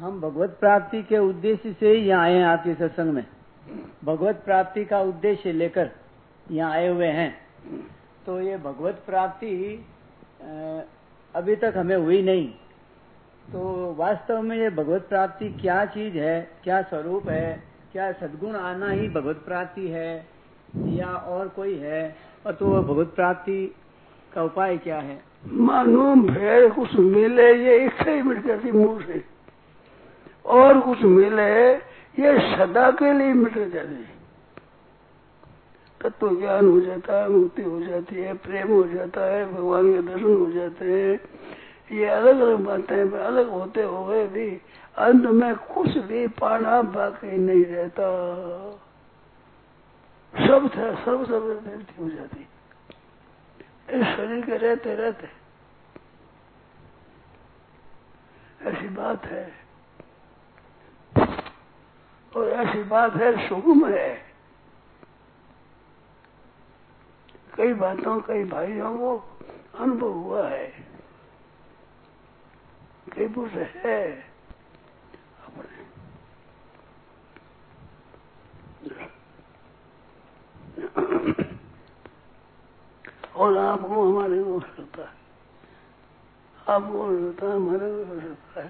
हम भगवत प्राप्ति के उद्देश्य से ही यहाँ आए हैं आपके सत्संग में। भगवत प्राप्ति का उद्देश्य लेकर यहाँ आए हुए हैं। तो ये भगवत प्राप्ति अभी तक हमें हुई नहीं। तो वास्तव में ये भगवत प्राप्ति क्या चीज़ है, क्या स्वरूप है, क्या सदगुण आना ही भगवत प्राप्ति है या और कोई है? और तो वह भगवत प्राप्ति का उपाय क्या है? मानो भेड़ कुछ मिले, ये इच्छा ही मिट जाती मुँह से। और कुछ मिले, ये सदा के लिए मिट जाती तत्व ज्ञान हो जाता है, मुक्ति हो जाती है, प्रेम हो जाता है, भगवान के दर्शन हो जाते हैं। ये अलग अलग बातें, अलग होते हुए भी, अंत में कुछ भी पाना बाकी नहीं रहता। सब था सर्व सर्व हो जाती इस शरीर के रहते रहते ऐसी बात है। और ऐसी बात है सुगम है। कई बातों, कई भाइयों को अनुभव हुआ है। कई पुरुष है अपने। और आपको हमारे को हो सकता है। आपको हो सकता है, हमारे को हो सकता है,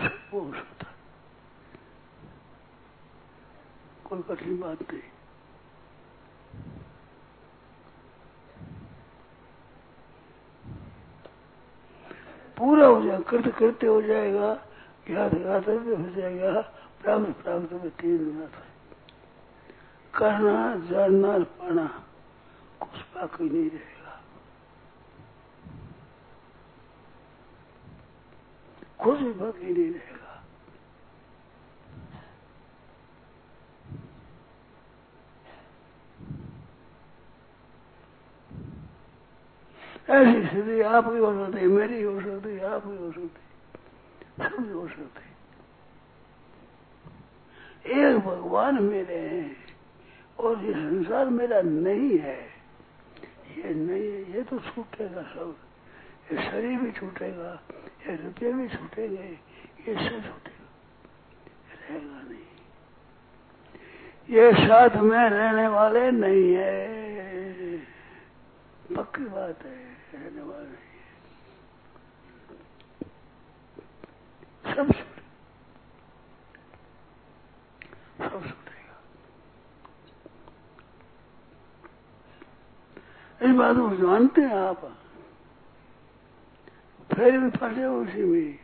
सबको हो सकता है। कोई कठिन बात नहीं पूरा हो जाएगा कृत कृत्य हो जाएगा ज्ञात ज्ञातव्य हो जाएगा प्राप्त प्राप्त में तीन मिनट करना जानना पाना, कुछ बाकी नहीं रहेगा। कुछ भी बाकी नहीं रहेगा। ऐसी स्थिति आपकी हो सकती है, मेरी हो सकती है, आपकी हो सकती है सबकी हो सकती एक भगवान मेरे हैं और ये संसार मेरा नहीं है। ये नहीं है, ये तो छूटेगा सब। ये शरीर भी छूटेगा, ये रुपये भी छूटेंगे, ये सब छूटेगा। रहेगा नहीं। ये साथ में रहने वाले नहीं है। पक्की बात है, रहने वाले। सब छूटे सब छूटेगा इस बात को जानते हैं आप। फिर भी फंसे उसी में।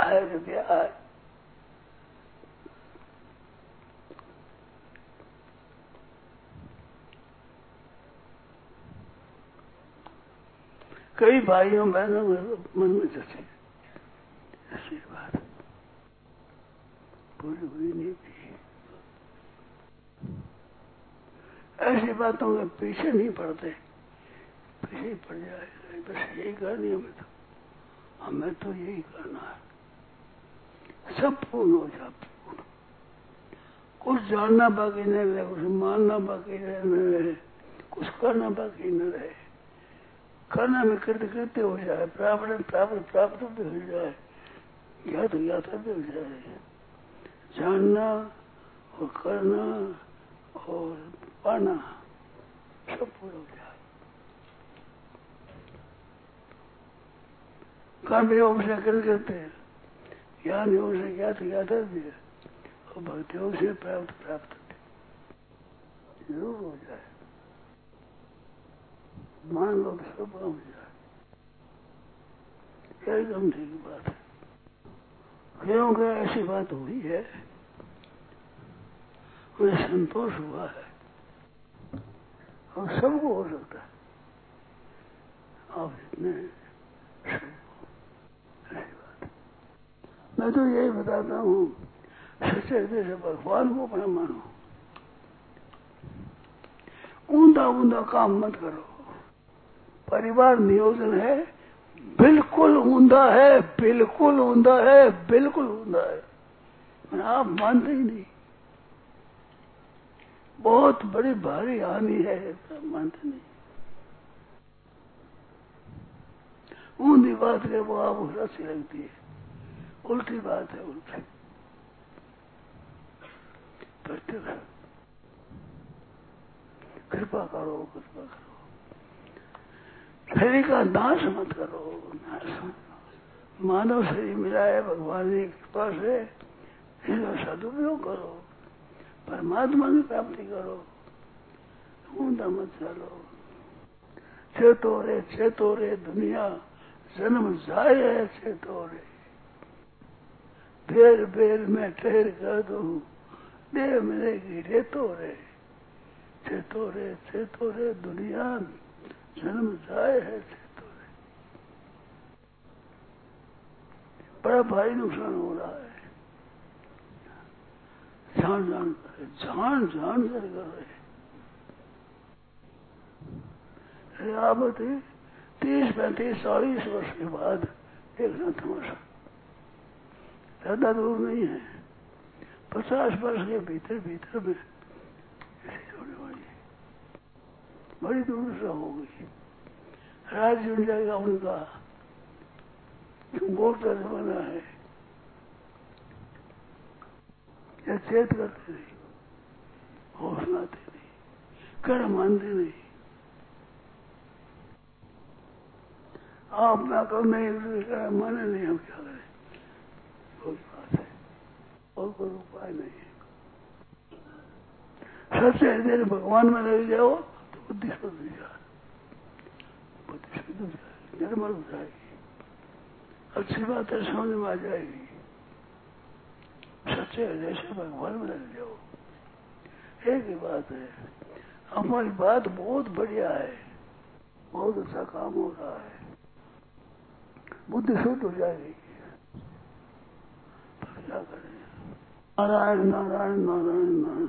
आए तो क्या? आए कई भाइयों बहनों मन में जैसे ऐसी बात पूरी हुई नहीं थी। ऐसी बातों के पीछे नहीं पड़ते। पीछे ही पड़ जाएगा बस यही करनी हमें तो हमें तो यही करना है। सब पूर्ण हो जा पूर्ण कुछ जानना बाकी नहीं रहे, कुछ मानना बाकी न रहे, कुछ करना बाकी न रहे। करना में कृत कृत्य हो जाए प्राप्त प्राप्त प्राप्त भी हो जाए ज्ञात ज्ञात भी हो जाए। जानना और करना और पाना सब पूरा हो जाए। कर्म योग से कृत करते हैं। ज्ञान योग से ज्ञात ज्ञात भी है। और भक्ति योग से प्राप्त प्राप्त ज़रूर हो जाए। मान लो सब हो जाए एकदम ठीक बात है। क्योंकि ऐसी बात हुई है मुझे संतोष हुआ है, और सबको हो सकता है। आप जितने मैं तो यही बताता हूँ, सच्चे हृदय से भगवान को अपना मानो। ऊंधा ऊंधा काम मत करो। परिवार नियोजन है। बिल्कुल ऊंधा है, बिल्कुल ऊंधा है, बिल्कुल ऊंधा है। आप मानते ही नहीं। बहुत बड़ी भारी हानि है मानते नहीं। ऊंधी बात है, वो आपको अच्छी लगती है। उल्टी बात है, उल्टी। कृपा करो कृपा करो। शरीर का नाश मत करो। नाश मानव शरीर मिला है, भगवान की कृपा से इसका सदुपयोग करो, परमात्मा की प्राप्ति करो ऊंधा मत चलो। चेतो रे चेतो रे दुनिया, जन्म जाए है चेतो रे बेर बेर में ठहर कर दू, देह मिलेगी रेतो रे चेतो रे चेतो रे दुनिया जन्म जाए है रे बड़ा भारी नुकसान हो रहा है। जान जान जान जान कर रहे आप तीस पैंतीस चालीस वर्ष के बाद एक तमाशा। ज़्यादा दूर नहीं है। पचास वर्ष के भीतर भीतर में होने वाली बड़ी दूर से हो गई राज्य मिल जाएगा उनका मोटर बना है या चेत करते नहीं होश नहीं कर मानते नहीं आप ना करो नहीं माने नहीं हम क्या करें कोई बात है और कोई उपाय नहीं है सबसे देर भगवान में लग जाओ बुद्धि शुद्ध हो जाए बुद्धि शुद्ध हो जाएगी। निर्मल हो जाएगी अच्छी बात है समझ में आ जाएगी सच्चे हृदय से भगवान में लग जाओ एक ही बात है हमारी बात बहुत बढ़िया है बहुत अच्छा काम हो रहा है बुद्धि शुद्ध हो जाएगी क्या करें? नारायण नारायण नारायण नारायण।